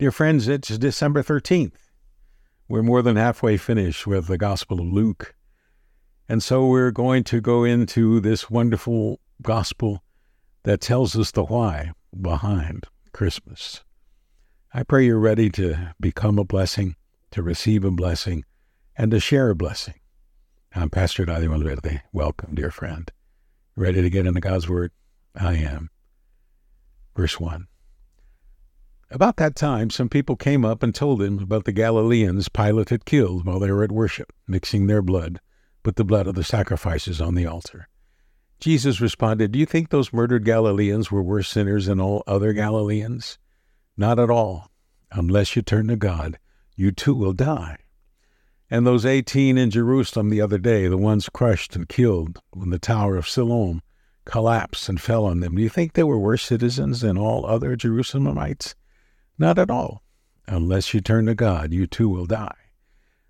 Dear friends, it's December 13th. We're more than halfway finished with the Gospel of Luke. And so we're going to go into this wonderful gospel that tells us the why behind Christmas. I pray you're ready to become a blessing, to receive a blessing, and to share a blessing. I'm Pastor Dario Valverde. Welcome, dear friend. Ready to get into God's Word? I am. Verse 1. About that time, some people came up and told him about the Galileans Pilate had killed while they were at worship, mixing their blood with the blood of the sacrifices on the altar. Jesus responded, Do you think those murdered Galileans were worse sinners than all other Galileans? Not at all. Unless you turn to God, you too will die. And those eighteen in Jerusalem the other day, the ones crushed and killed when the Tower of Siloam collapsed and fell on them, do you think they were worse citizens than all other Jerusalemites? Not at all. Unless you turn to God, you too will die.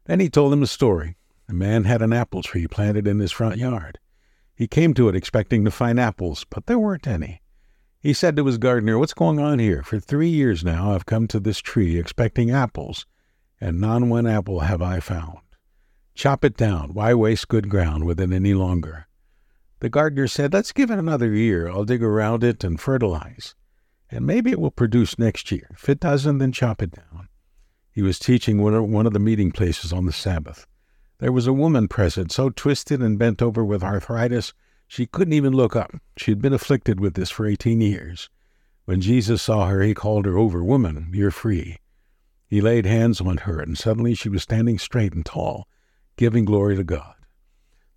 Then he told them a story. A man had an apple tree planted in his front yard. He came to it expecting to find apples, but there weren't any. He said to his gardener, What's going on here? For three years now I've come to this tree expecting apples, and not one apple have I found. Chop it down. Why waste good ground with it any longer? The gardener said, Let's give it another year. I'll dig around it and fertilize and maybe it will produce next year. If it doesn't, then chop it down. He was teaching one of, the meeting places on the Sabbath. There was a woman present, so twisted and bent over with arthritis, she couldn't even look up. She had been afflicted with this for 18 years. When Jesus saw her, he called her over, Woman, you're free. He laid hands on her, and suddenly she was standing straight and tall, giving glory to God.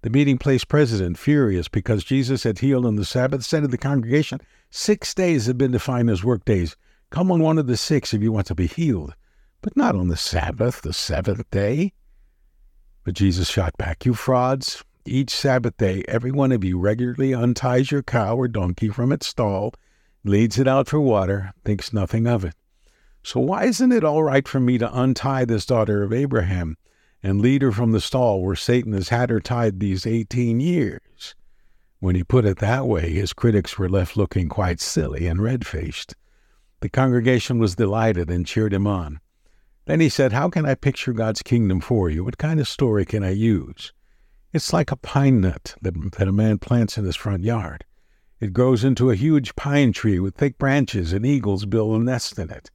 The meeting place president, furious because Jesus had healed on the Sabbath, said to the congregation, Six days have been defined as work days. Come on one of the six if you want to be healed, but not on the Sabbath, the seventh day. But Jesus shot back, You frauds! Each Sabbath day, every one of you regularly unties your cow or donkey from its stall, leads it out for water, thinks nothing of it. So why isn't it all right for me to untie this daughter of Abraham? And lead her from the stall where Satan has had her tied these 18 years. When he put it that way, his critics were left looking quite silly and red faced. The congregation was delighted and cheered him on. Then he said, How can I picture God's kingdom for you? What kind of story can I use? It's like a pine nut that, that a man plants in his front yard. It grows into a huge pine tree with thick branches, and eagles build a nest in it.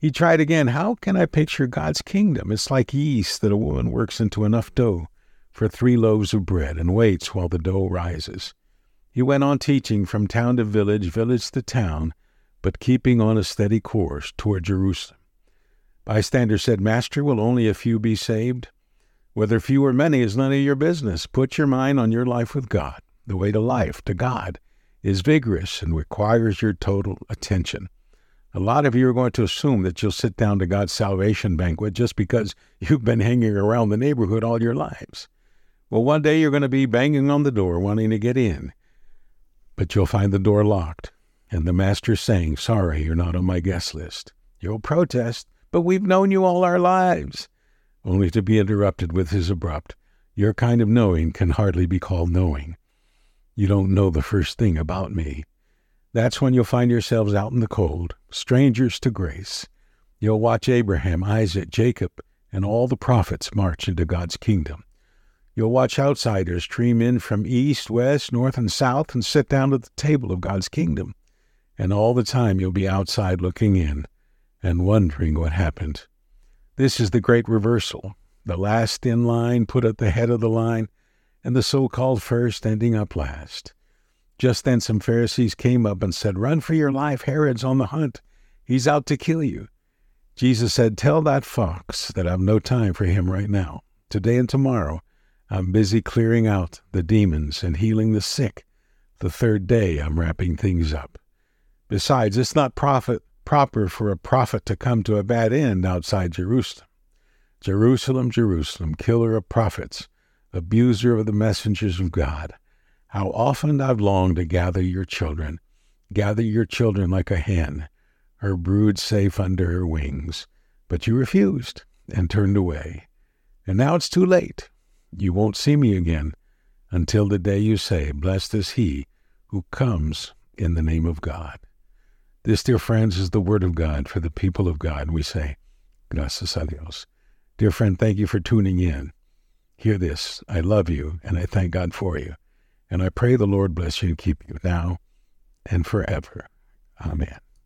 He tried again. How can I picture God's kingdom? It's like yeast that a woman works into enough dough for three loaves of bread and waits while the dough rises. He went on teaching from town to village, village to town, but keeping on a steady course toward Jerusalem. Bystanders said, Master, will only a few be saved? Whether few or many is none of your business. Put your mind on your life with God. The way to life, to God, is vigorous and requires your total attention. A lot of you are going to assume that you'll sit down to God's salvation banquet just because you've been hanging around the neighborhood all your lives. Well, one day you're going to be banging on the door wanting to get in, but you'll find the door locked and the master saying, Sorry, you're not on my guest list. You'll protest, but we've known you all our lives, only to be interrupted with his abrupt, Your kind of knowing can hardly be called knowing. You don't know the first thing about me. That's when you'll find yourselves out in the cold, strangers to grace. You'll watch Abraham, Isaac, Jacob, and all the prophets march into God's kingdom. You'll watch outsiders stream in from east, west, north, and south and sit down at the table of God's kingdom. And all the time you'll be outside looking in and wondering what happened. This is the great reversal. The last in line put at the head of the line, and the so called first ending up last. Just then some Pharisees came up and said, Run for your life, Herod's on the hunt. He's out to kill you. Jesus said, Tell that fox that I've no time for him right now. Today and tomorrow, I'm busy clearing out the demons and healing the sick. The third day, I'm wrapping things up. Besides, it's not profit, proper for a prophet to come to a bad end outside Jerusalem. Jerusalem, Jerusalem, killer of prophets, abuser of the messengers of God. How often I've longed to gather your children, gather your children like a hen, her brood safe under her wings. But you refused and turned away. And now it's too late. You won't see me again until the day you say, Blessed is he who comes in the name of God. This, dear friends, is the word of God for the people of God. We say, Gracias a Dios. Dear friend, thank you for tuning in. Hear this. I love you and I thank God for you. And I pray the Lord bless you and keep you now and forever. Amen.